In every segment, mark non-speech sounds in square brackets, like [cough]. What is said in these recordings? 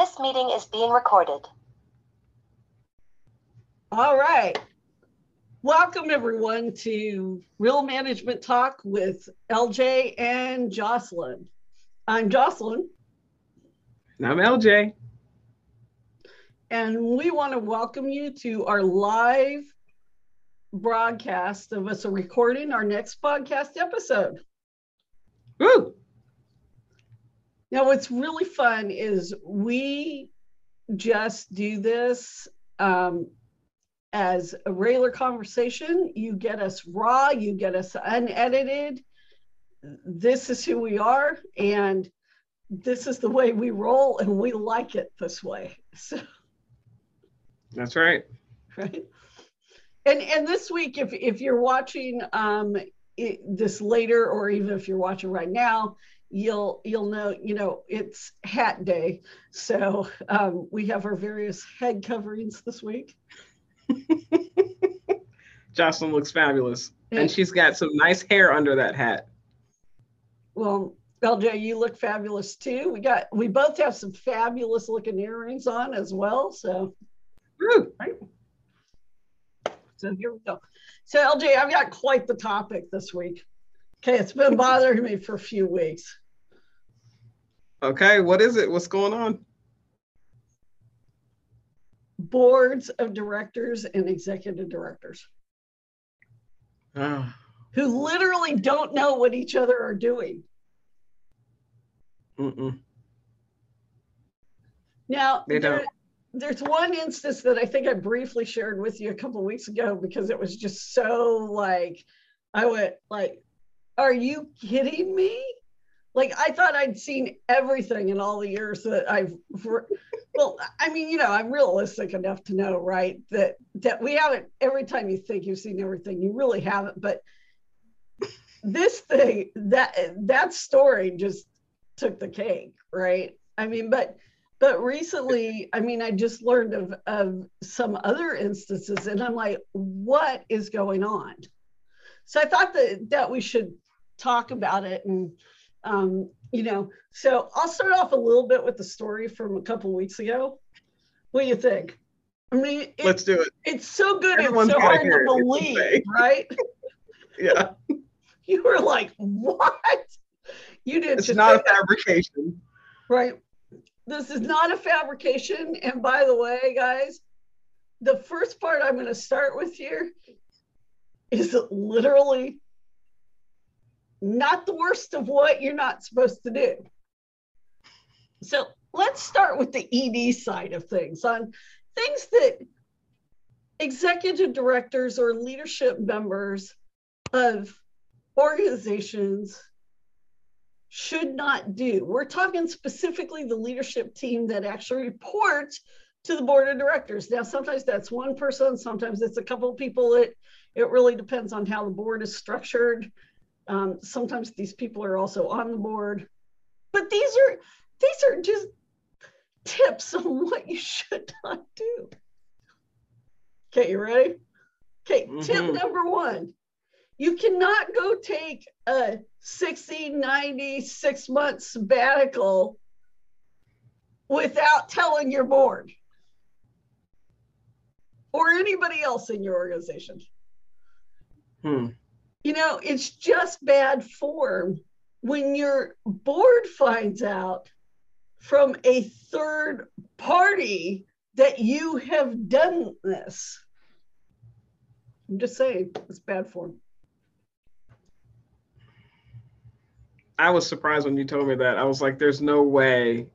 This meeting is being recorded. All right. Welcome everyone to Real Management Talk with LJ and Jocelyn. I'm Jocelyn And I'm LJ. and we want to welcome you to our live broadcast of us recording our next podcast episode. Woo! Now, what's really fun is we just do this um, as a regular conversation. You get us raw, you get us unedited. This is who we are, and this is the way we roll, and we like it this way. [laughs] So, That's right. right? And and this week, if if you're watching um, it, this later, or even if you're watching right now, you'll you'll know you know it's hat day. So um, we have our various head coverings this week. [laughs] Jocelyn looks fabulous. And she's got some nice hair under that hat. well lj you look fabulous too. We got we both have some fabulous looking earrings on as well so. Woo! so here we go. So lj i've got quite the topic this week okay it's been bothering me for a few weeks Okay, what is it? What's going on? boards of directors and executive directors Ah, who literally don't know what each other are doing mm-mm. Now, They there- don't. there's one instance that I think I briefly shared with you a couple weeks ago because it was just so like, I went like, "Are you kidding me?" Like I thought I'd seen everything in all the years that I've. Well, I mean, you know, I'm realistic enough to know, right, that that we haven't. Every time you think you've seen everything, you really haven't. But this thing, that that story just took the cake, right? I mean, but but recently, I mean, I just learned of of some other instances, and I'm like, what is going on? So I thought that that we should talk about it, and um, you know, so I'll start off a little bit with the story from a couple weeks ago. What do you think? I mean, it, Let's do it. it's so good, Everyone's it's so hard to believe, [laughs] right? Yeah. You were like, what? You didn't It's not a fabrication. Right. This is not a fabrication. And by the way, guys, the first part I'm going to start with here is literally not the worst of what you're not supposed to do. So let's start with the ED side of things on things that executive directors or leadership members of organizations should not do. We're talking specifically the leadership team that actually reports to the board of directors. Now, sometimes that's one person, sometimes it's a couple of people. It it really depends on how the board is structured. Um, sometimes these people are also on the board, but these are these are just tips [laughs] on what you should not do. Okay, you ready? Okay, tip Mhm. number one you cannot go take a 60, 90, six month sabbatical without telling your board or anybody else in your organization. Hmm. You know, it's just bad form when your board finds out from a third party that you have done this. I'm just saying, it's bad form. I was surprised when you told me that. I was like, there's no way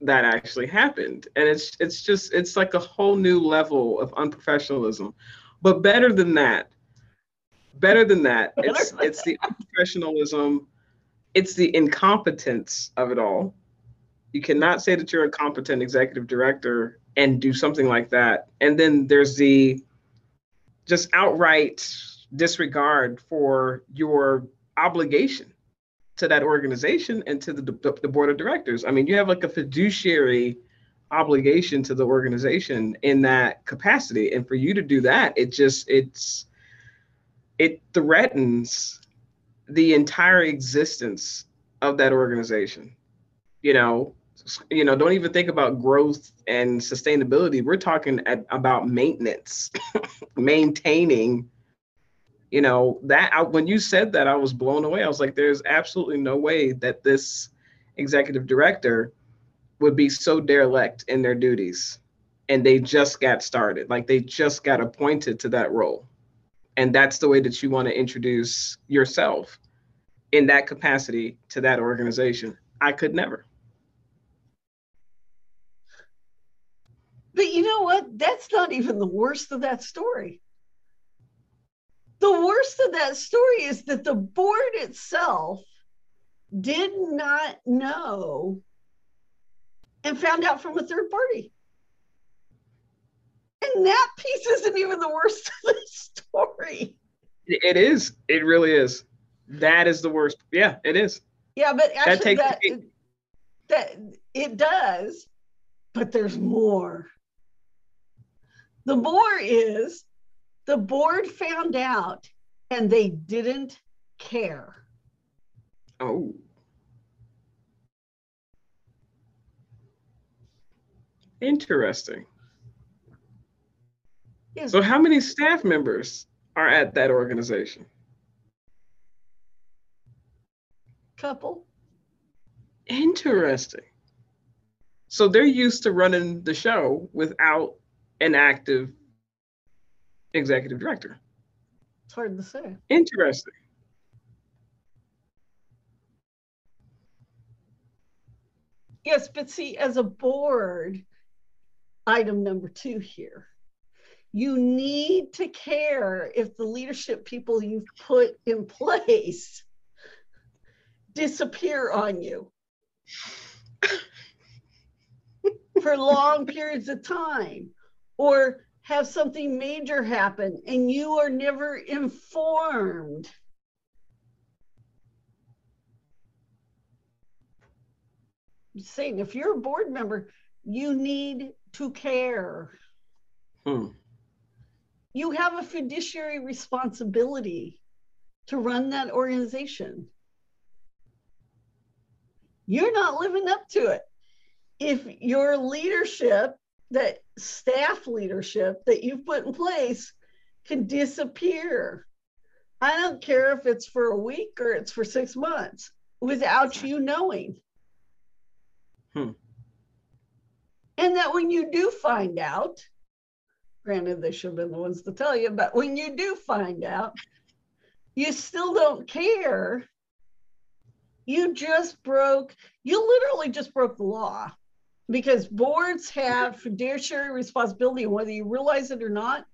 that actually happened. And it's it's just it's like a whole new level of unprofessionalism. But better than that, better than that, [laughs] it's it's the unprofessionalism, it's the incompetence of it all. You cannot say that you're a competent executive director and do something like that. And then there's the just outright disregard for your obligation to that organization and to the, the, the board of directors. I mean, you have like a fiduciary obligation to the organization in that capacity. And for you to do that, it just, it's, it threatens the entire existence of that organization. You know, you know, don't even think about growth and sustainability. We're talking at, about maintenance, [laughs] maintaining. You know that I, when you said that, I was blown away. I was like, "There's absolutely no way that this executive director would be so derelict in their duties, and they just got started. Like they just got appointed to that role, and that's the way that you want to introduce yourself in that capacity to that organization. I could never." But you know what? That's not even the worst of that story. The worst of that story is that the board itself did not know and found out from a third party. And that piece isn't even the worst of the story. It is. It really is. That is the worst. Yeah, it is. Yeah, but actually that, that, that it does, but there's more. The more is the board found out and they didn't care. Oh. Interesting. Yes. So, how many staff members are at that organization? Couple. Interesting. So, they're used to running the show without an active executive director. It's hard to say. Interesting. Yes, but see, as a board, item number two here, you need to care if the leadership people you've put in place disappear on you for long periods of time or have something major happen and you are never informed. I'm saying if you're a board member, you need to care. Hmm. You have a fiduciary responsibility to run that organization. You're not living up to it. If your leadership that staff leadership that you've put in place can disappear. I don't care if it's for a week or it's for six months without you knowing. Hmm. And that when you do find out, granted, they should have been the ones to tell you, but when you do find out, you still don't care. You just broke, you literally just broke the law because boards have fiduciary responsibility, whether you realize it or not,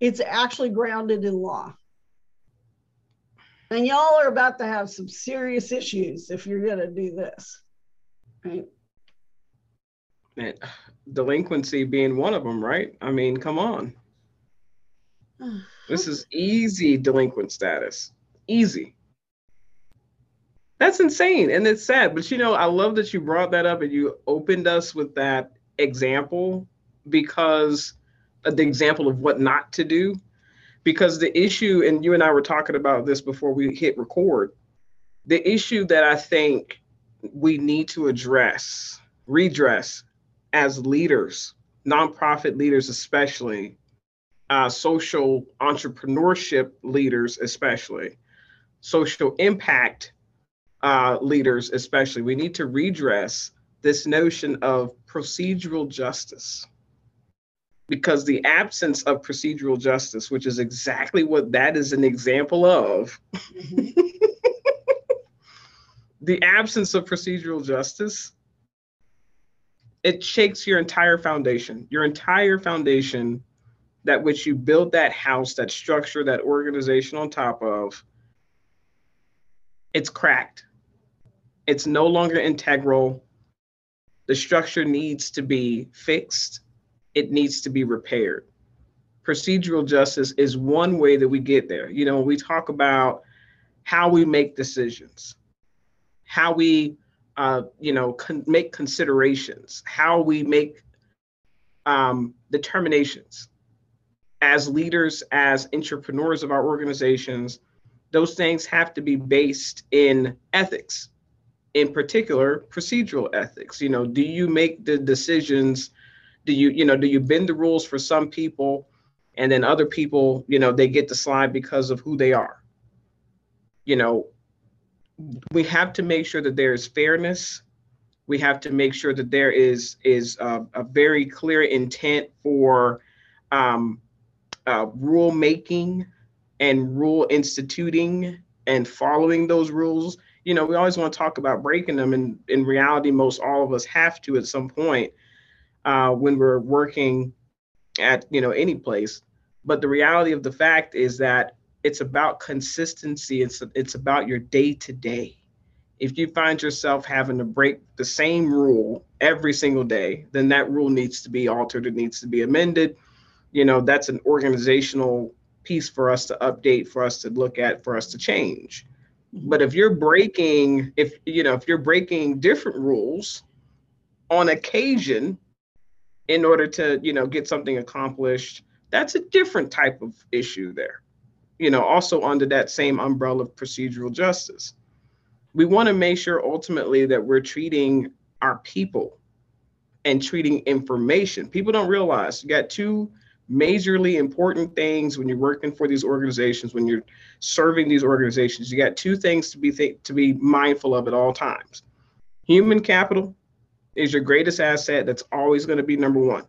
it's actually grounded in law. And y'all are about to have some serious issues if you're going to do this, right? Delinquency being one of them, right? I mean, come on. this is easy delinquent status. Easy. That's insane and it's sad. But you know, I love that you brought that up and you opened us with that example because of the example of what not to do. Because the issue, and you and I were talking about this before we hit record, the issue that I think we need to address, redress as leaders, nonprofit leaders especially, uh, social entrepreneurship leaders especially, social impact uh, leaders, especially, we need to redress this notion of procedural justice. Because the absence of procedural justice, which is exactly what that is an example of, mm-hmm. [laughs] the absence of procedural justice, it shakes your entire foundation, your entire foundation that which you build that house, that structure, that organization on top of, it's cracked it's no longer integral. The structure needs to be fixed, it needs to be repaired. Procedural justice is one way that we get there. You know, we talk about how we make decisions, how we, uh, you know, con- make considerations, how we make um, determinations as leaders, as entrepreneurs of our organizations. Those things have to be based in ethics in particular procedural ethics. You know, do you make the decisions? Do you, you know, do you bend the rules for some people and then other people, you know, they get to slide because of who they are? You know, we have to make sure that there is fairness. We have to make sure that there is is a, a very clear intent for um, uh, rule making and rule instituting and following those rules. You know, we always want to talk about breaking them, and in reality, most all of us have to at some point uh, when we're working at you know any place. But the reality of the fact is that it's about consistency. It's it's about your day to day. If you find yourself having to break the same rule every single day, then that rule needs to be altered. It needs to be amended. You know, that's an organizational piece for us to update, for us to look at, for us to change. Mm-hmm. But if you're breaking, if you know, if you're breaking different rules on occasion in order to, you know, get something accomplished, that's a different type of issue there you know, also under that same umbrella of procedural justice. We want to make sure ultimately that we're treating our people and treating information. People don't realize you got two majorly important things when you're working for these organizations, when you're serving these organizations. You got two things to be th- to be mindful of at all times. Human capital is your greatest asset. That's always going to be number one.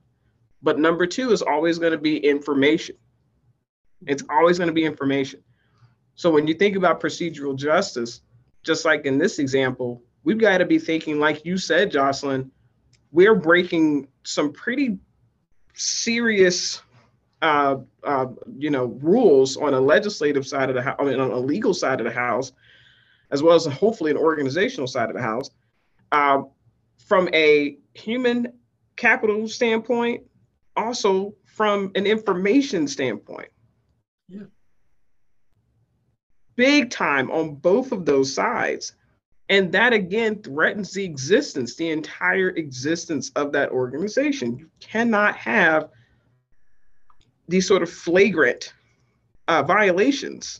But number two is always going to be information. It's always going to be information. So when you think about procedural justice, just like in this example, we've got to be thinking, like you said, Jocelyn, we're breaking some pretty serious, uh, uh, you know, rules on a legislative side of the house, I mean, on a legal side of the house, as well as hopefully an organizational side of the house. Uh, from a human capital standpoint, also from an information standpoint. Yeah. Big time on both of those sides. And that again threatens the existence, the entire existence of that organization. You cannot have these sort of flagrant uh, violations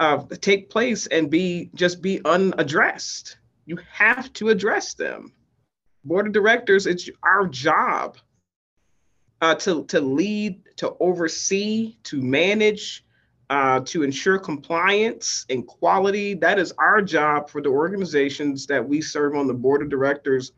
uh, take place and be just be unaddressed. You have to address them. Board of directors, it's our job uh, to, to lead, to oversee, to manage, uh, to ensure compliance and quality. That is our job for the organizations that we serve on the board of directors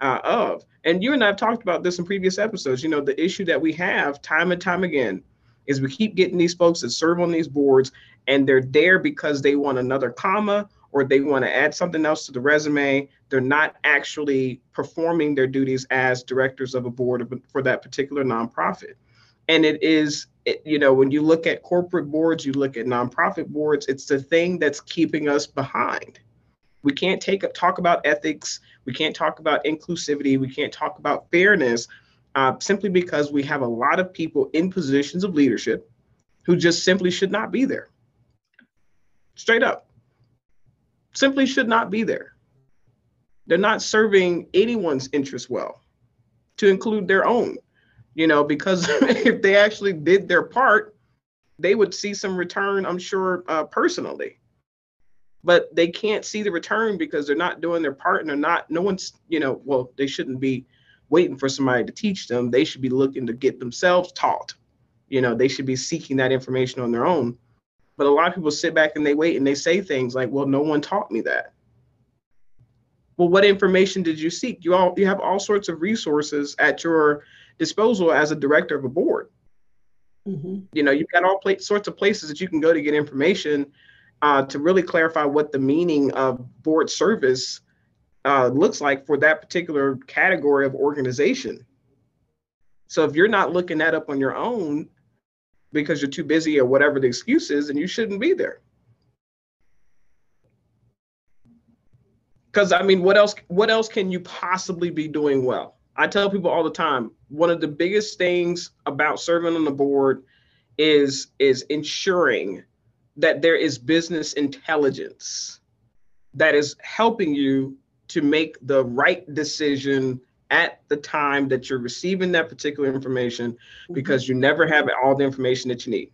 uh, of. And you and I have talked about this in previous episodes. You know, the issue that we have time and time again is we keep getting these folks that serve on these boards and they're there because they want another comma or they want to add something else to the resume. They're not actually performing their duties as directors of a board for that particular nonprofit. And it is, it, you know, when you look at corporate boards, you look at nonprofit boards, it's the thing that's keeping us behind. We can't take talk about ethics. We can't talk about inclusivity. We can't talk about fairness uh, simply because we have a lot of people in positions of leadership who just simply should not be there. Straight up simply should not be there. They're not serving anyone's interest well, to include their own, you know, because [laughs] if they actually did their part, they would see some return, I'm sure, uh, personally. But they can't see the return because they're not doing their part and they're not, no one's, you know, well, they shouldn't be waiting for somebody to teach them. They should be looking to get themselves taught. You know, they should be seeking that information on their own. But a lot of people sit back and they wait and they say things like, well, no one taught me that. Well, what information did you seek? You all you have all sorts of resources at your disposal as a director of a board. Mm-hmm. You know, you've got all pla- sorts of places that you can go to get information uh, to really clarify what the meaning of board service uh, looks like for that particular category of organization. So if you're not looking that up on your own, because you're too busy or whatever the excuse is, and you shouldn't be there. Because I mean, what else? What else can you possibly be doing well? I tell people all the time. One of the biggest things about serving on the board is is ensuring that there is business intelligence that is helping you to make the right decision at the time that you're receiving that particular information mm-hmm. because you never have all the information that you need.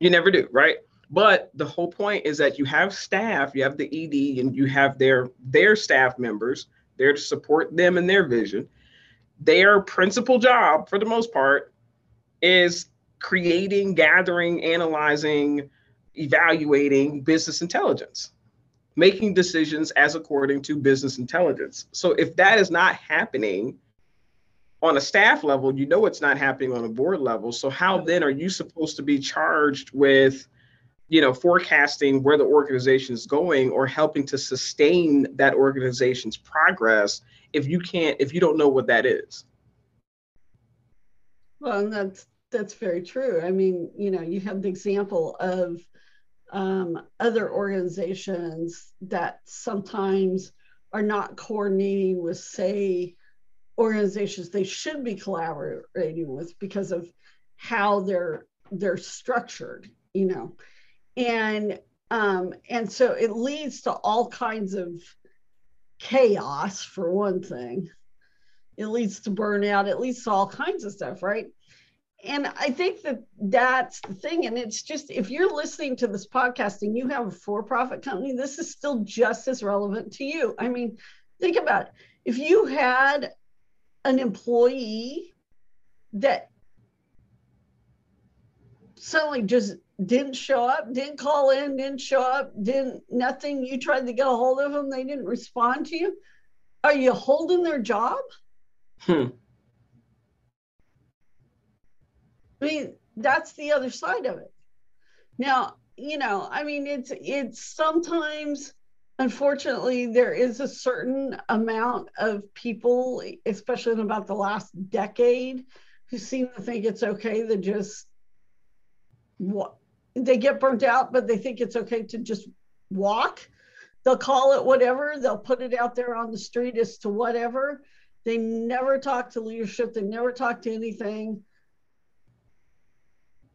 You never do, right? But the whole point is that you have staff, you have the ED, and you have their their staff members there to support them in their vision. Their principal job, for the most part, is creating, gathering, analyzing, evaluating business intelligence, making decisions as according to business intelligence. So if that is not happening on a staff level, you know it's not happening on a board level. So how then are you supposed to be charged with you know forecasting where the organization is going or helping to sustain that organization's progress if you can't if you don't know what that is. Well and that's that's very true. I mean you know you have the example of um, other organizations that sometimes are not coordinating with say organizations they should be collaborating with because of how they're they're structured you know and um, and so it leads to all kinds of chaos for one thing. It leads to burnout. It leads to all kinds of stuff right? And i think that that's the thing. And it's just if you're listening to this podcast and you have a for-profit company this is still just as relevant to you. I mean think about it. if you had an employee that suddenly just didn't show up, didn't call in, didn't show up, didn't nothing. You tried to get a hold of them, they didn't respond to you. Are you holding their job? Hmm. I mean, that's the other side of it. Now, you know, I mean, it's it's sometimes unfortunately there is a certain amount of people, especially in about the last decade, who seem to think it's okay to just what they get burnt out, but they think it's okay to just walk. They'll call it whatever, they'll put it out there on the street as to whatever. They never talk to leadership, they never talk to anything.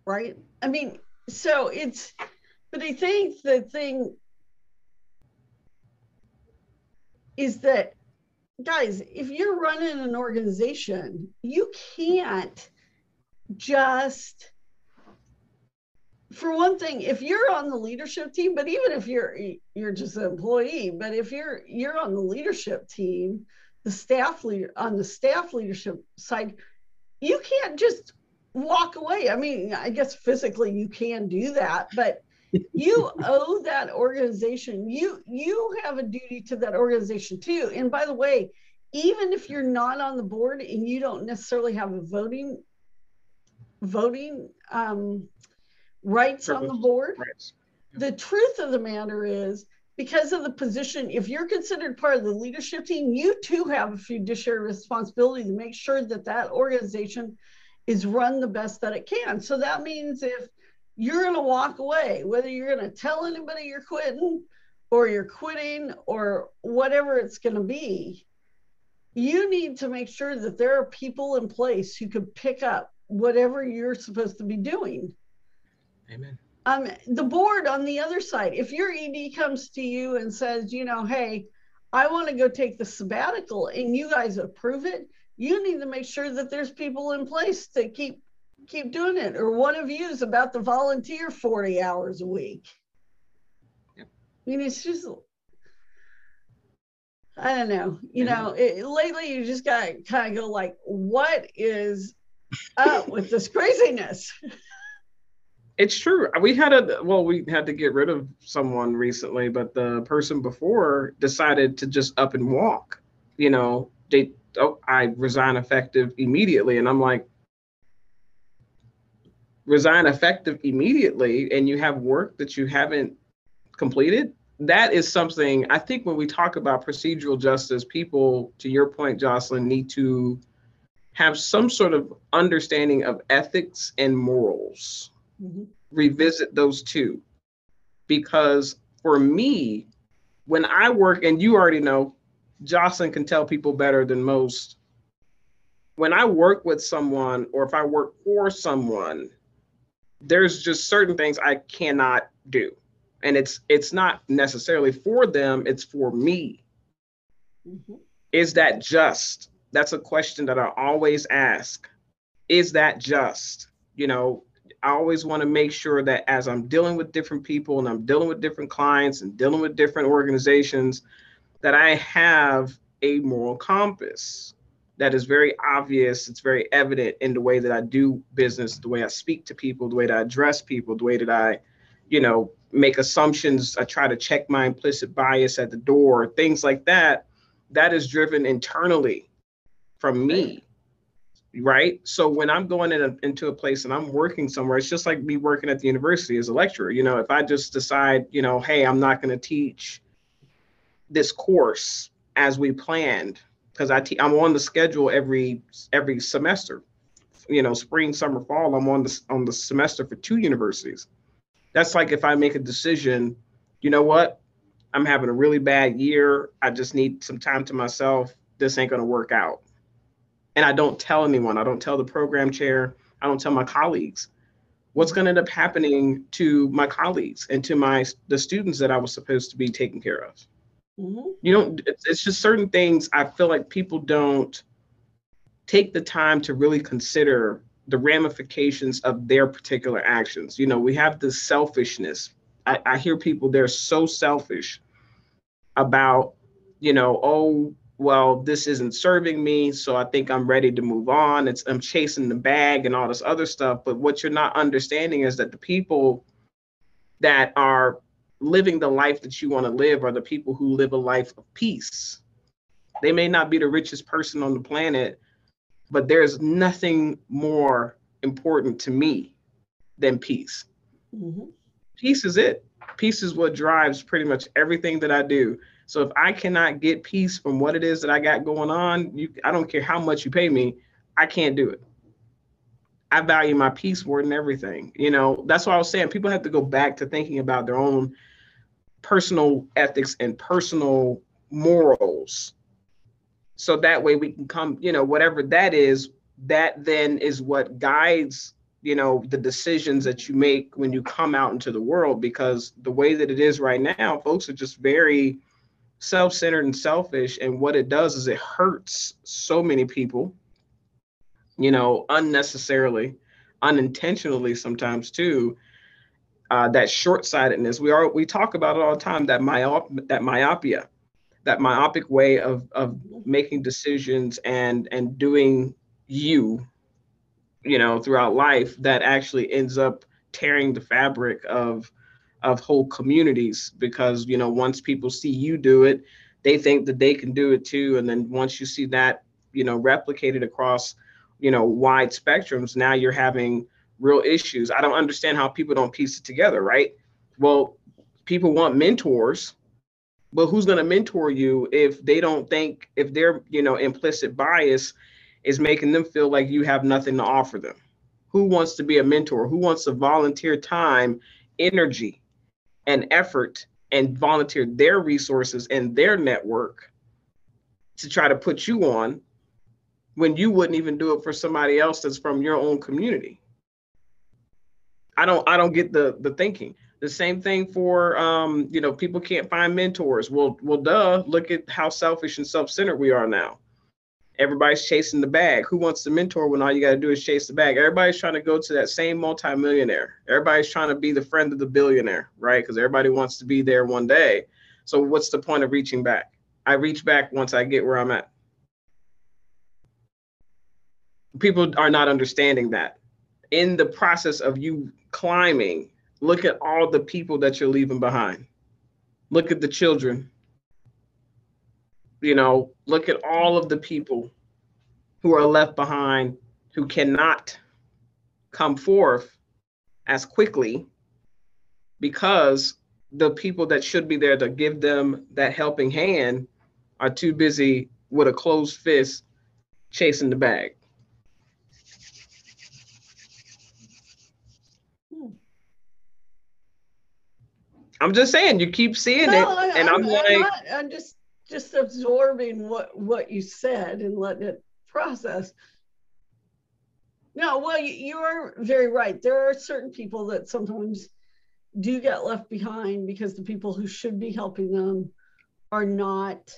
Right? I mean, so it's, but I think the thing is that, guys, if you're running an organization, you can't just for one thing, if you're on the leadership team, but even if you're you're just an employee, but if you're you're on the leadership team, the staff leader on the staff leadership side, you can't just walk away. I mean, I guess physically you can do that, but you [laughs] owe that organization. You you have a duty to that organization too. And by the way, even if you're not on the board and you don't necessarily have a voting voting um, rights on the board. Right. The truth of the matter is, because of the position, if you're considered part of the leadership team, you too have a fiduciary responsibility to make sure that that organization is run the best that it can. So that means if you're going to walk away, whether you're going to tell anybody you're quitting or you're quitting or whatever it's going to be, you need to make sure that there are people in place who can pick up whatever you're supposed to be doing Amen. Um, the board on the other side, if your ED comes to you and says, you know, hey, I want to go take the sabbatical and you guys approve it, you need to make sure that there's people in place to keep keep doing it. Or one of you is about to volunteer 40 hours a week. Yep. I mean, it's just I don't know. You know, it, lately you just got kind of go like, what is up with this craziness? [laughs] It's true. We had a well, we had to get rid of someone recently, but the person before decided to just up and walk. You know, they oh, I resign effective immediately, and I'm like, resign effective immediately, and you have work that you haven't completed. That is something I think when we talk about procedural justice, people, to your point, Jocelyn, need to have some sort of understanding of ethics and morals mm-hmm. revisit those two. Because for me, when I work, and you already know, Jocelyn can tell people better than most. When I work with someone or if I work for someone, there's just certain things I cannot do. And it's it's not necessarily for them, it's for me. Mm-hmm. Is that just? That's a question that I always ask. Is that just? You know, I always want to make sure that as I'm dealing with different people and I'm dealing with different clients and dealing with different organizations, that I have a moral compass that is very obvious. It's very evident in the way that I do business, the way I speak to people, the way that I address people, the way that I, you know, make assumptions. I try to check my implicit bias at the door, things like that. That is driven internally from me. Right. So when I'm going in a, into a place and I'm working somewhere, it's just like me working at the university as a lecturer. You know, if I just decide, you know, hey, I'm not going to teach this course as we planned, because I te- I'm on the schedule every every semester. You know, spring, summer, fall. I'm on the on the semester for two universities. That's like if I make a decision, you know what? I'm having a really bad year. I just need some time to myself. This ain't gonna work out and I don't tell anyone, I don't tell the program chair, I don't tell my colleagues. What's going to end up happening to my colleagues and to my the students that I was supposed to be taking care of? Mm-hmm. You don't. It's just certain things. I feel like people don't take the time to really consider the ramifications of their particular actions. You know, we have this selfishness. I, I hear people they're so selfish about, you know, oh, well, this isn't serving me, so I think I'm ready to move on. It's I'm chasing the bag and all this other stuff. But what you're not understanding is that the people that are living the life that you want to live are the people who live a life of peace. They may not be the richest person on the planet, but there's nothing more important to me than peace. Mm-hmm. Peace is it. Peace is what drives pretty much everything that I do. So if I cannot get peace from what it is that I got going on, you, I don't care how much you pay me, I can't do it. I value my peace more than everything. You know, that's why I was saying people have to go back to thinking about their own personal ethics and personal morals. So that way we can come, you know, whatever that is, that then is what guides, you know, the decisions that you make when you come out into the world. Because the way that it is right now, folks are just very, self-centered and selfish and what it does is it hurts so many people you know unnecessarily unintentionally sometimes too uh, that short-sightedness. We are we talk about it all the time that myop that myopia that myopic way of of making decisions and and doing you you know throughout life that actually ends up tearing the fabric of of whole communities because you know once people see you do it they think that they can do it too. And then once you see that you know replicated across you know wide spectrums now you're having real issues. I don't understand how people don't piece it together right? Well people want mentors but who's going to mentor you if they don't think if their you know implicit bias is making them feel like you have nothing to offer them? Who wants to be a mentor? Who wants to volunteer time energy and effort and volunteer their resources and their network to try to put you on when you wouldn't even do it for somebody else that's from your own community. I don't i don't get the the thinking. The same thing for um you know people can't find mentors. Well well duh look at how selfish and self-centered we are now everybody's chasing the bag. Who wants to mentor when all you got to do is chase the bag? Everybody's trying to go to that same multimillionaire. Everybody's trying to be the friend of the billionaire, right? Because everybody wants to be there one day. So what's the point of reaching back? I reach back once I get where I'm at. People are not understanding that. In the process of you climbing, look at all the people that you're leaving behind. Look at the children, you know, look at all of the people who are left behind who cannot come forth as quickly because the people that should be there to give them that helping hand are too busy with a closed fist chasing the bag. I'm just saying, you keep seeing no, it, and I'm, I'm like, not, I'm just just absorbing what what you said and letting it process no well you, are very right there are certain people that sometimes do get left behind because the people who should be helping them are not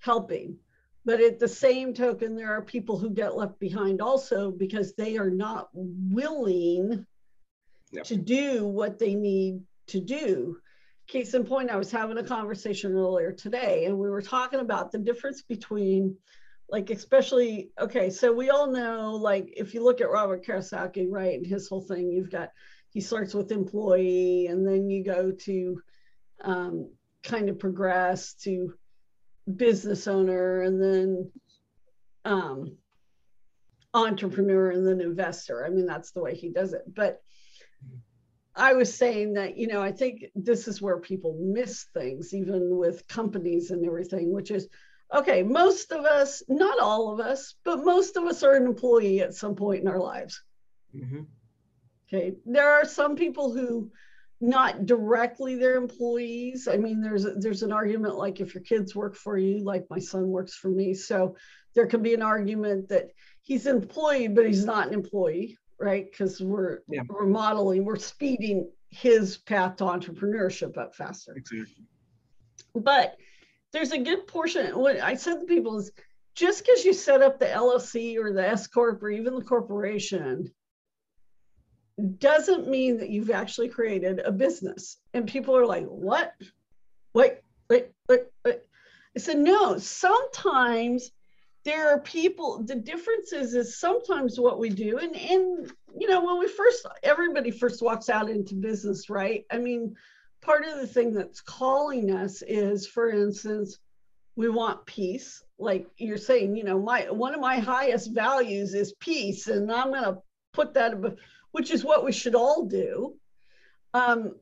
helping but at the same token there are people who get left behind also because they are not willing Yep. to do what they need to do. Case in point, I was having a conversation earlier today, and we were talking about the difference between, like, especially, okay, so we all know, like, if you look at Robert Kiyosaki, right, and his whole thing, you've got, he starts with employee, and then you go to um, kind of progress to business owner, and then um, entrepreneur, and then investor. I mean, that's the way he does it. But I was saying that, you know, I think this is where people miss things, even with companies and everything, which is okay, most of us, not all of us, but most of us are an employee at some point in our lives. Mm-hmm. Okay. There are some people who not directly their employees. I mean, there's there's an argument like if your kids work for you, like my son works for me. So there can be an argument that he's an employee, but he's not an employee right? Because we're Yeah. we're modeling, we're speeding his path to entrepreneurship up faster. Exactly. But there's a good portion. What I said to people is just because you set up the LLC or the S corp or even the corporation doesn't mean that you've actually created a business. And people are like, "What? Wait, wait, wait, wait." I said, "No. Sometimes." There are people the difference is sometimes what we do. And and you know when we first everybody first walks out into business right? I mean part of the thing that's calling us is for instance we want peace. Like you're saying you know my one of my highest values is peace and i'm going to put that which is what we should all do. Um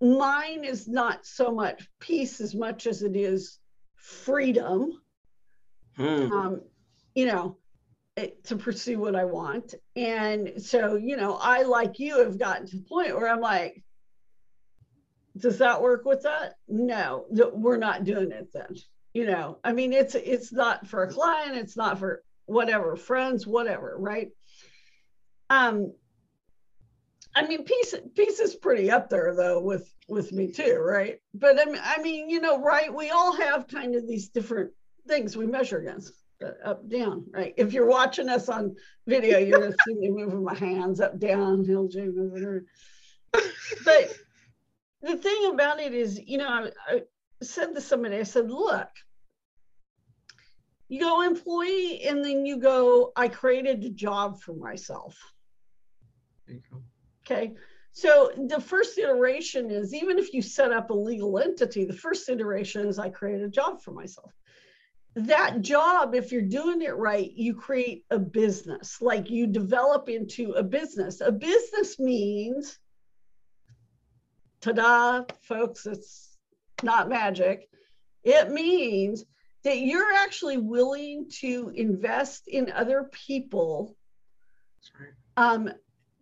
mine is not so much peace as much as it is freedom Hmm. um, you know, it- to pursue what I want. And so, you know, I, like you, have gotten to the point where I'm like, does that work with that? No, th- we're not doing it then. You know, I mean, it's it's not for a client, it's not for whatever, friends, whatever, right? Um, I mean, peace peace is pretty up there though with with me too, right? But I mean, I mean, you know, right? We all have kind of these different things we measure against uh, up down right if you're watching us on video you're gonna see me moving my hands up down hill over but the thing about it is you know I, I said to somebody i said look you go employee and then you go i created a job for myself There you go. Okay. So the first iteration is even if you set up a legal entity, the first iteration is I create a job for myself. That job, if you're doing it right, you create a business, like you develop into a business. A business means, ta da, folks, it's not magic. It means that you're actually willing to invest in other people um,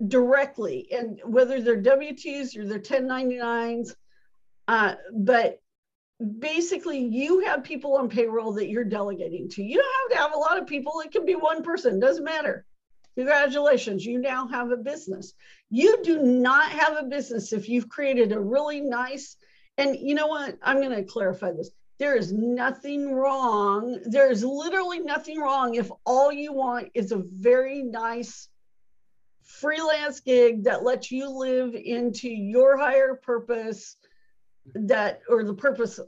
directly, and whether they're W 2s or they're 1099s. Uh, but basically, you have people on payroll that you're delegating to. You don't have to have a lot of people, it can be one person, doesn't matter. Congratulations, you now have a business. You do not have a business if you've created a really nice, and you know what? I'm going to clarify this. There is nothing wrong. There is literally nothing wrong if all you want is a very nice freelance gig that lets you live into your higher purpose that or the purpose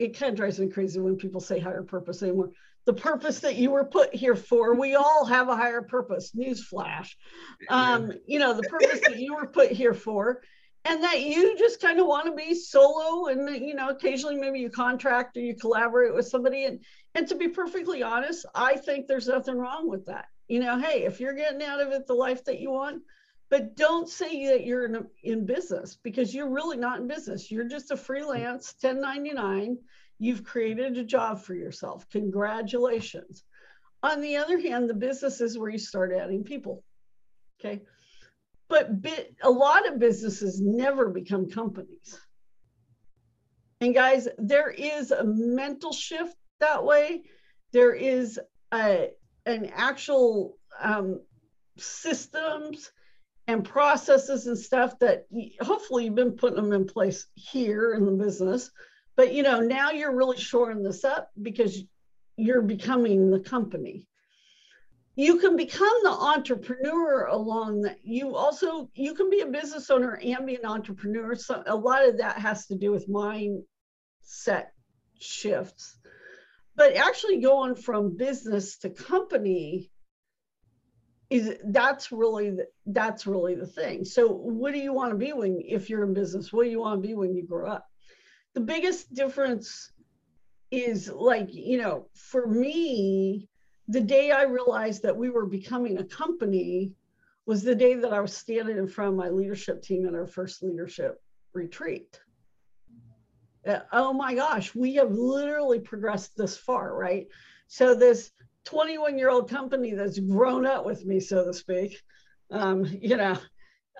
it kind of drives me crazy when people say higher purpose. Anymore the purpose that you were put here for. We all have a higher purpose. Newsflash. Um you know the purpose that you were put here for and that you just kind of want to be solo and you know occasionally maybe you contract or you collaborate with somebody. And and to be perfectly honest i think there's nothing wrong with that. You know hey if you're getting out of it the life that you want but don't say that you're in, in business because you're really not in business. You're just a freelance 1099 you've created a job for yourself. Congratulations. On the other hand the business is where you start adding people okay? But bit, a lot of businesses never become companies. And guys there is a mental shift that way. There is a, an actual um, systems and processes and stuff that hopefully you've been putting them in place here in the business. But you know now you're really shoring this up because you're becoming the company. You can become the entrepreneur along that you also you can be a business owner and be an entrepreneur. So a lot of that has to do with mindset shifts. But actually going from business to company is that's really the, that's really the thing so what do you want to be when if you're in business what do you want to be when you grow up the biggest difference is like you know for me the day I realized that we were becoming a company was the day that I was standing in front of my leadership team at our first leadership retreat. Uh, oh my gosh, we have literally progressed this far, right? So, this 21 year old company that's grown up with me, so to speak, um, you know,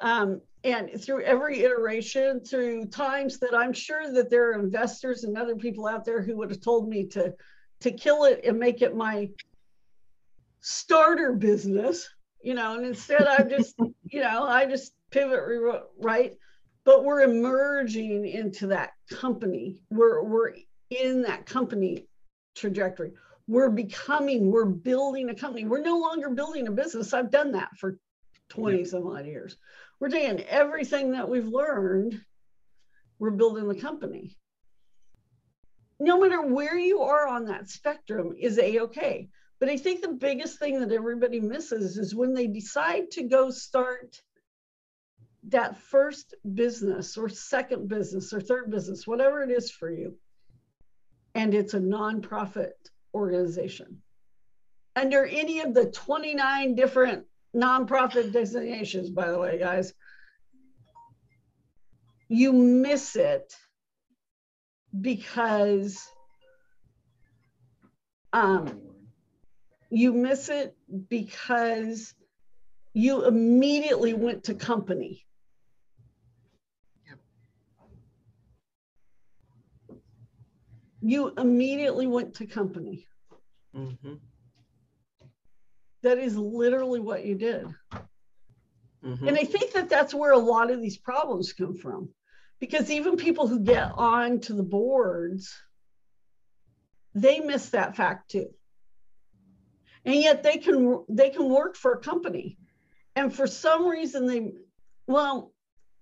um, and through every iteration, through times that I'm sure that there are investors and other people out there who would have told me to to kill it and make it my starter business, you know, and instead I just, [laughs] you know, I just pivot right. But we're emerging into that company. We're we're in that company trajectory. We're becoming, we're building a company. We're no longer building a business. I've done that for 20 yeah. some odd years. We're doing everything that we've learned, we're building the company. No matter where you are on that spectrum is a okay. But I think the biggest thing that everybody misses is when they decide to go start that first business or second business or third business, whatever it is for you, and it's a nonprofit organization. Under any of the 29 different nonprofit designations, by the way, guys, you miss it because um, you miss it because you immediately went to company. You immediately went to company. Mm-hmm. That is literally what you did. Mm-hmm. And I think that that's where a lot of these problems come from. Because even people who get on to the boards, they miss that fact too and yet they can they can work for a company and for some reason they well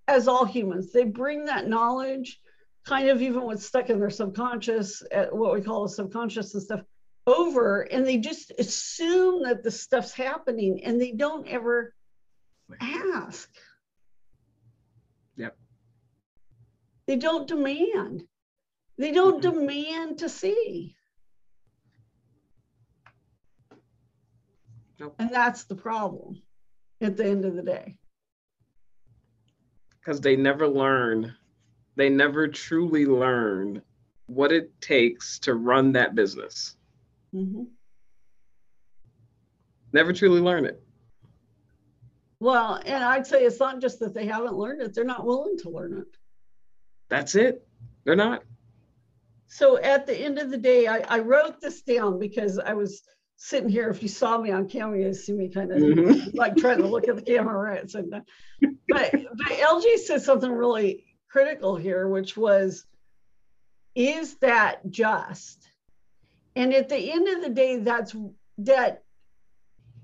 as all humans they bring that knowledge kind of even what's stuck in their subconscious at what we call the subconscious and stuff over and they just assume that the stuff's happening and they don't ever ask yep they don't demand they don't mm-hmm. demand to see Nope. And that's the problem at the end of the day. Because they never learn, they never truly learn what it takes to run that business. Mm-hmm. Never truly learn it. Well, and I'd say it's not just that they haven't learned it, they're not willing to learn it. That's it. They're not. So at the end of the day, I, I wrote this down because I was sitting here, if you saw me on camera, you see me kind of mm-hmm. like trying to look at the camera right. So, but, but LJ said something really critical here, which was, is that just? And at the end of the day, that's that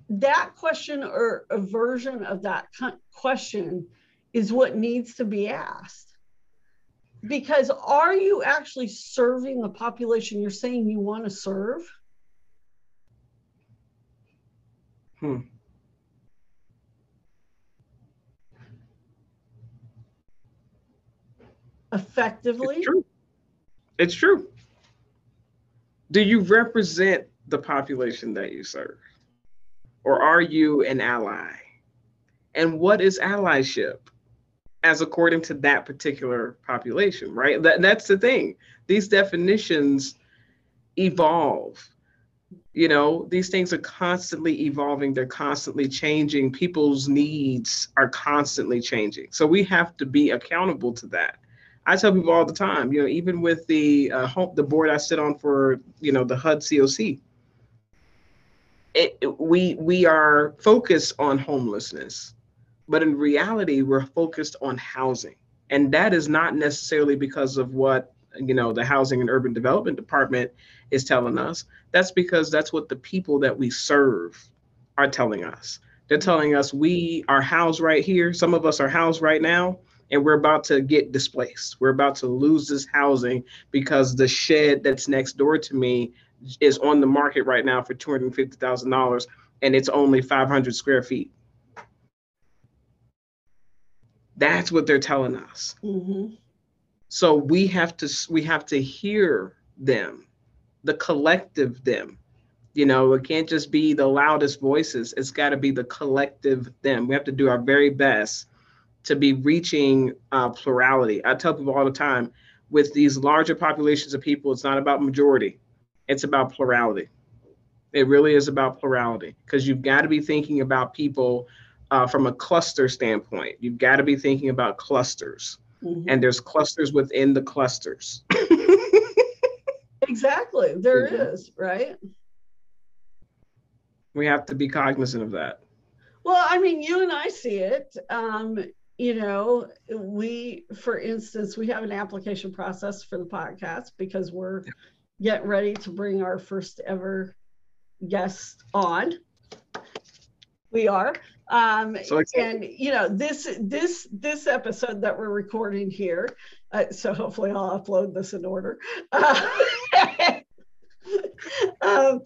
that question or a version of that question is what needs to be asked. Because are you actually serving the population you're saying you want to serve? Hmm. Effectively? It's true. It's true. Do you represent the population that you serve? Or are you an ally? And what is allyship? As according to that particular population, right? That, that's the thing. These definitions evolve you know these things are constantly evolving they're constantly changing people's needs are constantly changing so we have to be accountable to that i tell people all the time you know even with the uh, home, the board i sit on for you know the hud coc it, we we are focused on homelessness but in reality we're focused on housing and that is not necessarily because of what you know the housing and urban development department is telling us that's because that's what the people that we serve are telling us. They're telling us we are housed right here. Some of us are housed right now, and we're about to get displaced. We're about to lose this housing because the shed that's next door to me is on the market right now for $250,000 and it's only 500 square feet. That's what they're telling us. Mhm. So we have to we have to hear them, the collective them. You know, it can't just be the loudest voices. It's got to be the collective them. We have to do our very best to be reaching uh, plurality. I tell people all the time, with these larger populations of people, it's not about majority. It's about plurality. It really is about plurality because you've got to be thinking about people uh, from a cluster standpoint. You've got to be thinking about clusters, Mhm. and there's clusters within the clusters. [laughs] Exactly. There Mhm. is, right? we have to be cognizant of that. Well, I mean, you and I see it. Um, you know, we, for instance, we have an application process for the podcast because we're getting ready to bring our first ever guest on. We are. Um, So and you know this this this episode that we're recording here uh, so hopefully i'll upload this in order uh, [laughs] [laughs] [laughs] um,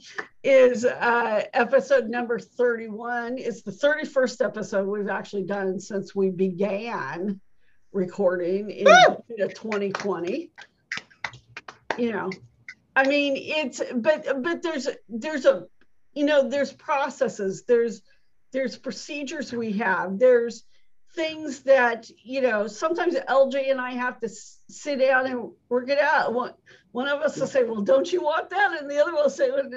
is uh, episode number 31 it's the 31st episode we've actually done since we began recording in you 2020 you know i mean it's but but there's there's a you know there's processes. There's there's procedures we have. There's things that you know sometimes lj and i have to sit down and work it out. One, one of us will say well don't you want that? And the other will say well,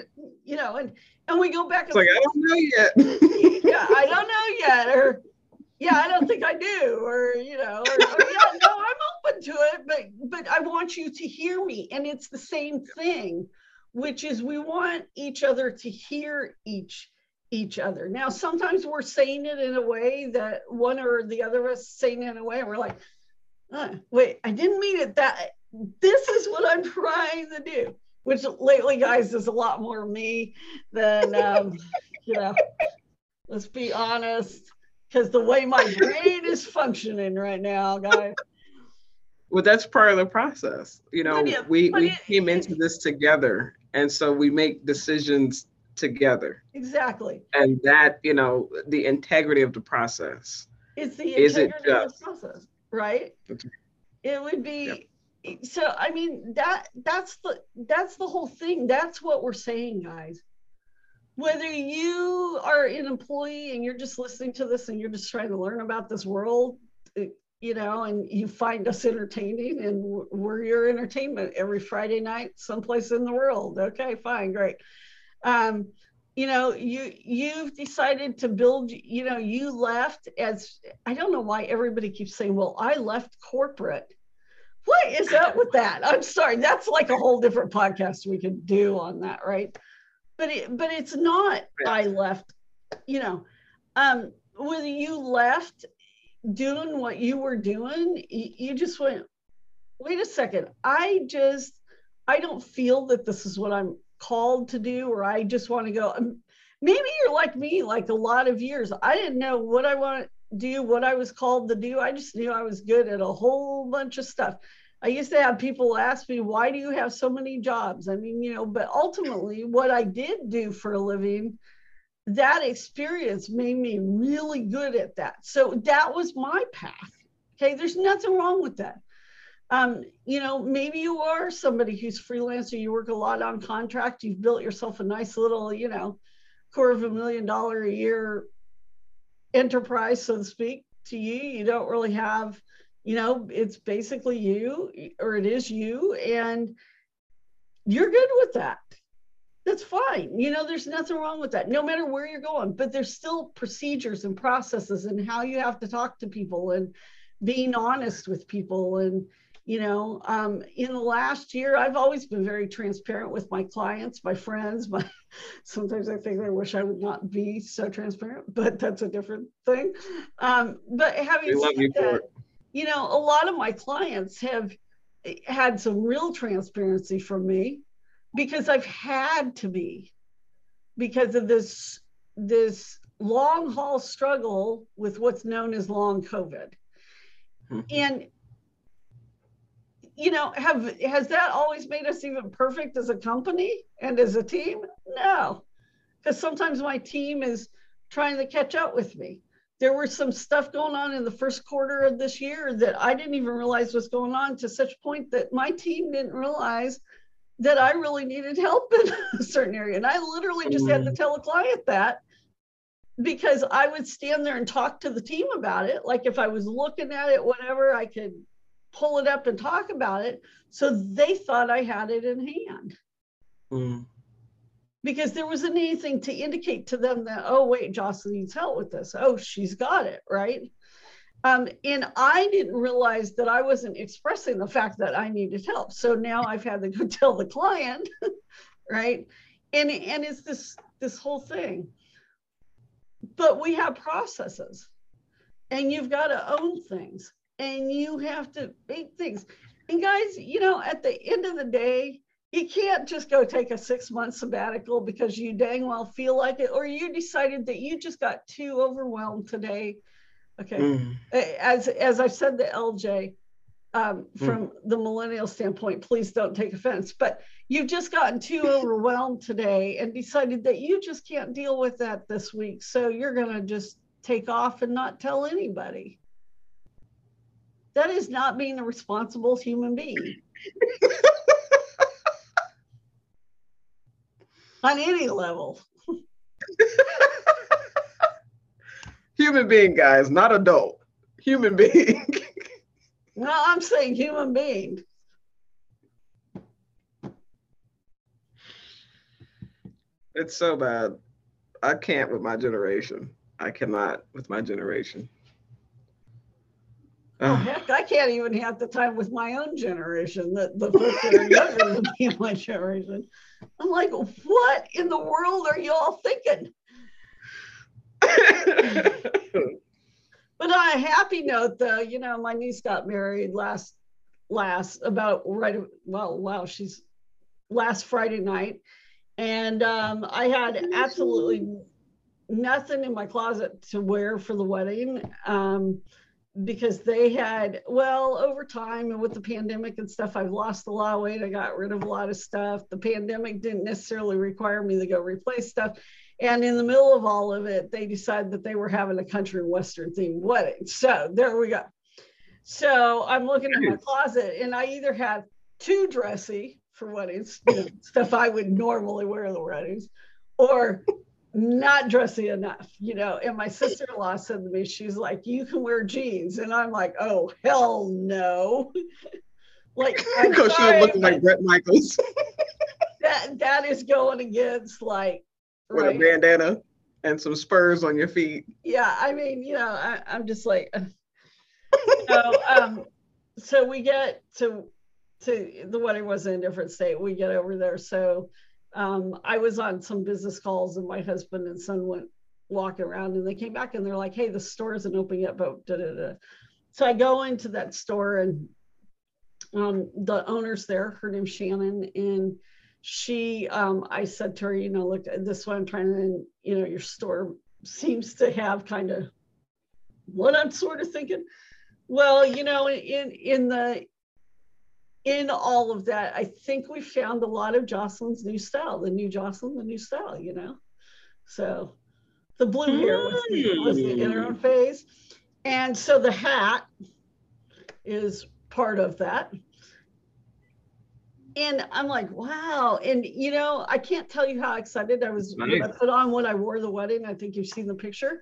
you know and and we go back It's and like I don't know yet. [laughs] yeah i don't know yet or yeah i don't think i do or you know or, or yeah no i'm open to it but but i want you to hear me. And it's the same thing which is we want each other to hear each each other now sometimes we're saying it in a way that one or the other of us saying it in a way and we're like uh, wait i didn't mean it that this is what i'm trying to do which lately guys is a lot more me than um [laughs] you know let's be honest because the way my brain is functioning right now guys well, that's part of the process. You know, it- we we it- came into this together, and so we make decisions together, exactly. And that you know the integrity of the process. it's the Is it integrity of the process right? That's it would be so i mean that that's the that's the whole thing. That's what we're saying guys. Whether you are an employee and you're just listening to this and you're just trying to learn about this world eh, you know and you find us entertaining and we're your entertainment every friday night someplace in the world. Okay fine great um you know you you've decided to build you know you left as i don't know why everybody keeps saying well i left corporate. What is up with that? I'm sorry that's like a whole different podcast we could do on that right? But it but it's not i left you know. Um when you left doing what you were doing you just went wait a second i just i don't feel that this is what i'm called to do or i just want to go um, maybe you're like me like a lot of years. I didn't know what i want to do what i was called to do. I just knew i was good at a whole bunch of stuff. I used to have people ask me why do you have so many jobs? I mean you know but ultimately what i did do for a living that experience made me really good at that. So that was my path. Okay there's nothing wrong with that um, you know, maybe you are somebody who's freelancer, you work a lot on contract, you've built yourself a nice little, you know, quarter of a million dollar a year enterprise, so to speak, to you. You don't really have, you know, it's basically you or it is you, and you're good with that. That's fine. You know, there's nothing wrong with that, no matter where you're going, but there's still procedures and processes and how you have to talk to people and being honest with people and you know um, in the last year i've always been very transparent with my clients my friends my [laughs] sometimes i think i wish i would not be so transparent but that's a different thing um, but having said you that, you know a lot of my clients have had some real transparency from me because i've had to be because of this this long haul struggle with what's known as long COVID. Mhm. And you know, have has that always made us even perfect as a company and as a team? No. Because sometimes my team is trying to catch up with me. There was some stuff going on in the first quarter of this year that I didn't even realize was going on to such point that my team didn't realize that I really needed help in [laughs] a certain area. And I literally just had to tell a client that because I would stand there and talk to the team about it. Like if I was looking at it, whatever, I could pull it up and talk about it. So they thought I had it in hand Mm. because there wasn't anything to indicate to them that, oh, wait, Jocelyn needs help with this. Oh, she's got it, right? Um, and I didn't realize that I wasn't expressing the fact that I needed help. So now I've had to go [laughs] tell the client, [laughs] right? And and it's this this whole thing. But we have processes, and you've got to own things, and you have to make things. And guys, you know, at the end of the day, you can't just go take a six month sabbatical because you dang well feel like it, or you decided that you just got too overwhelmed today. Okay Mm. as as I said to LJ, um, Hmm. from the millennial standpoint, please don't take offense, but you've just gotten too [laughs] overwhelmed today and decided that you just can't deal with that this week. So you're going to just take off and not tell anybody. That is not being a responsible human being [laughs] on any level. [laughs] Human being, guys, not adult. Human being. [laughs] No, I'm saying human being. it's so bad. I can't with my generation. I cannot with my generation. Oh, heck, I can't even have the time with my own generation, the, the folks that are younger than me my generation. I'm like, what in the world are you all thinking? But on a happy note, though, you know, my niece got married last, last about right, well, wow, she's last Friday night. And um, I had absolutely nothing in my closet to wear for the wedding. Um, because they had well over time and with the pandemic and stuff i've lost a lot of weight. I got rid of a lot of stuff. The pandemic didn't necessarily require me to go replace stuff. And in the middle of all of it they decided that they were having a country and western themed wedding. So there we go. So i'm looking at my closet and i either have too dressy for weddings you know, stuff i would normally wear in the weddings or not dressy enough, you know. And my sister in law said to me, she's like, you can wear jeans. And I'm like, oh, hell no. [laughs] like, [laughs] I'm Because she looking like Bret Michaels [laughs] that, that is going against, like, with right? a bandana and some spurs on your feet. yeah i mean you know I, i'm just like know um so we get to to the wedding was in a different state we get over there so um i was on some business calls and my husband and son went walking around and they came back and they're like hey the store isn't open yet but da, da, da. so i go into that store and um the owner's there her name's shannon and she um i said to her you know look this is what i'm trying to you know your store seems to have kind of what i'm sort of thinking well you know in in the in all of that i think we found a lot of jocelyn's new style the new jocelyn the new style you know so the blue hair was the, hmm. was the interim phase and so the hat is part of that and I'm like, wow. And you know, I can't tell you how excited I was when I put on what I wore the wedding. I think you've seen the picture.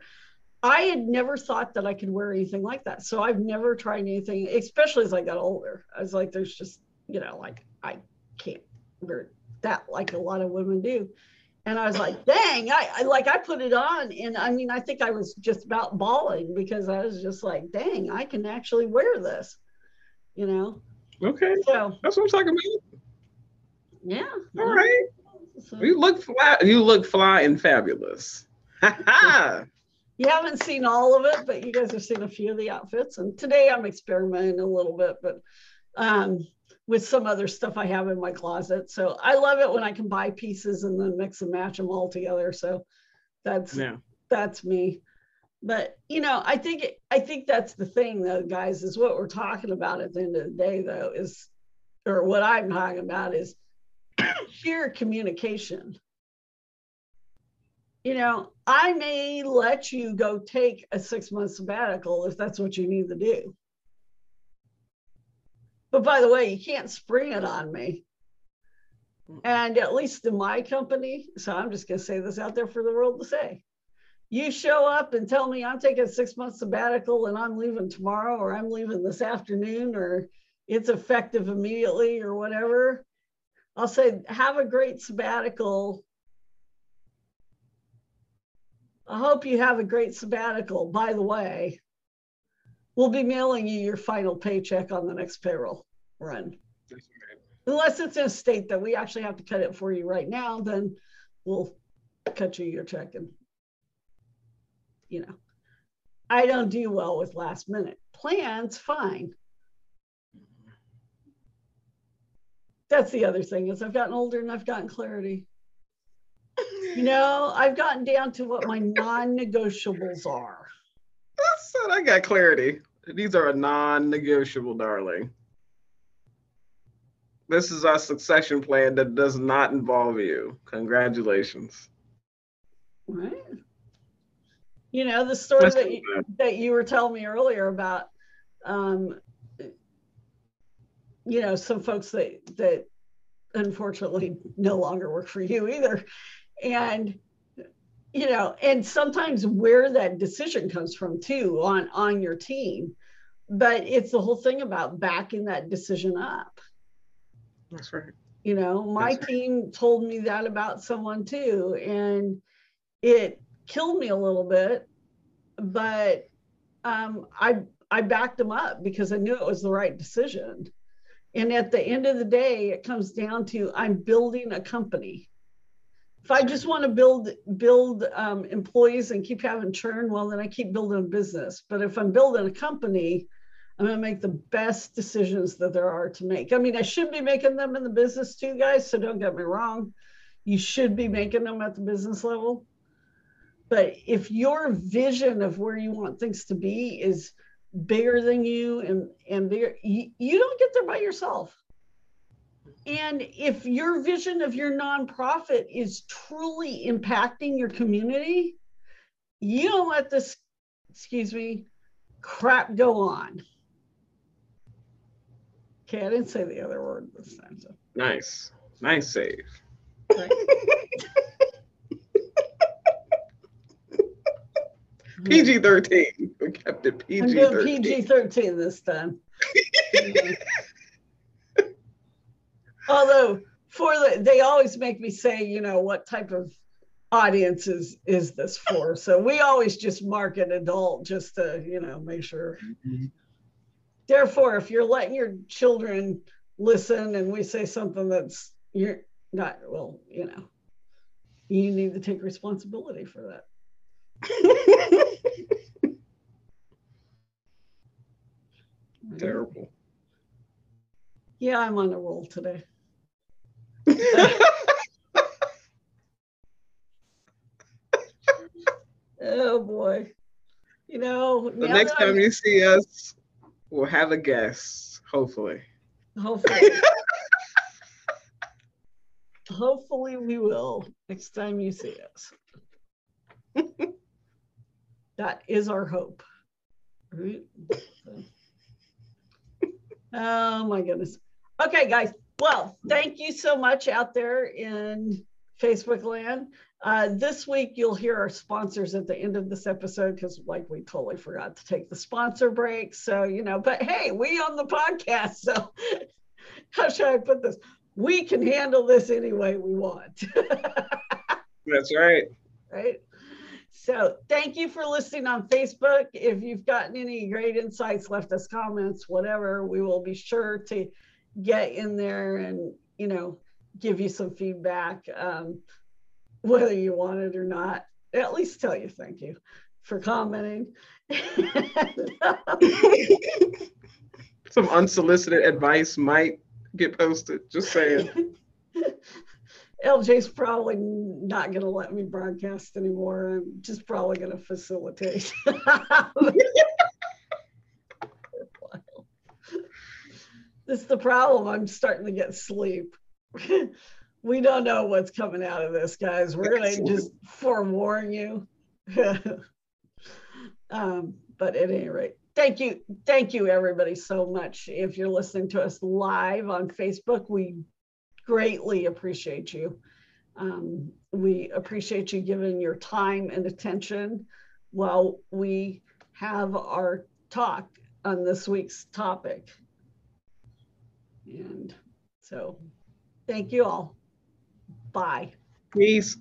I had never thought that I could wear anything like that. So I've never tried anything, especially as I got older. I was like, there's just, you know, like I can't wear that like a lot of women do. And I was like, dang, I, I like I put it on. And I mean, I think I was just about bawling because I was just like, dang, I can actually wear this, you know? Okay, So that's what I'm talking about. yeah. All right, So- you look fly. You look fly and fabulous. Ha ha. You haven't seen all of it, but you guys have seen a few of the outfits. And today I'm experimenting a little bit, but um, with some other stuff I have in my closet. So I love it when I can buy pieces and then mix and match them all together. So That's Yeah. that's me. But you know, I think I think that's the thing though, guys, is what we're talking about at the end of the day though, is or what I'm talking about is [coughs] sheer communication. You know, I may let you go take a six month sabbatical if that's what you need to do. But by the way, you can't spring it on me. And at least in my company, so I'm just going to say this out there for the world to say. You show up and tell me I'm taking a six month sabbatical and I'm leaving tomorrow, or I'm leaving this afternoon, or it's effective immediately, or whatever. I'll say, have a great sabbatical. I hope you have a great sabbatical. By the way, we'll be mailing you your final paycheck on the next payroll run unless it's in a state that we actually have to cut it for you right now, then we'll cut you your check and you know. I don't do well with last minute plans, fine. That's the other thing is I've gotten older and I've gotten clarity. You know, I've gotten down to what my non-negotiables are. That's it. I got clarity. These are a non-negotiable, darling. This is our succession plan that does not involve you. Congratulations. Right. You know, the story That's that you, that you were telling me earlier about um you know some folks that that unfortunately no longer work for you either and you know and sometimes where that decision comes from too on on your team. But it's the whole thing about backing that decision up. That's right. you know my That's right. team told me that about someone too and it killed me a little bit. But um, i i backed them up because i knew it was the right decision. And at the end of the day it comes down to i'm building a company if i just want to build build um, employees and keep having churn well then i keep building a business. But if i'm building a company i'm going to make the best decisions that there are to make. I mean i should be making them in the business too guys so don't get me wrong. You should be making them at the business level. But if your vision of where you want things to be is bigger than you and and bigger you, you don't get there by yourself and if your vision of your nonprofit is truly impacting your community you don't let this excuse me crap go on okay i didn't say the other word this time so Nice. Nice save. right. PG 13. We kept it PG I'm doing 13. PG 13 this time. [laughs] Although, for the, they always make me say, you know, what type of audience is, is this for? So we always just mark it adult just to, you know, make sure. Mm-hmm. Therefore, if you're letting your children listen and we say something that's, you're not, well, you know, you need to take responsibility for that. [laughs] Terrible. Yeah, I'm on a roll today. Oh boy. You know, The next that I'm- time you see us, we'll have a guest, hopefully. hopefully, [laughs] hopefully we will next time you see us. that is our hope. [laughs] Oh my goodness. Okay, guys. Well, thank you so much out there in Facebook land. Uh, this week, you'll hear our sponsors at the end of this episode because, like, we totally forgot to take the sponsor break. So, you know, but hey, we on the podcast. So, [laughs] how should I put this? We can handle this any way we want. [laughs] That's right. right? So thank you for listening on Facebook. If you've gotten any great insights, left us comments, whatever, we will be sure to get in there and, you know, give you some feedback, um, whether you want it or not. At least tell you thank you for commenting. [laughs] Some unsolicited advice might get posted. Just saying. [laughs] LJ's probably not going to let me broadcast anymore. I'm just probably going to facilitate. [laughs] this is the problem. I'm starting to get sleep. [laughs] we don't know what's coming out of this, guys. We're going to just forewarn you. [laughs] um, but at any rate, thank you. Thank you, everybody, so much. If you're listening to us live on Facebook, we greatly appreciate you. Um, we appreciate you giving your time and attention while we have our talk on this week's topic. And so, thank you all. Bye. Peace.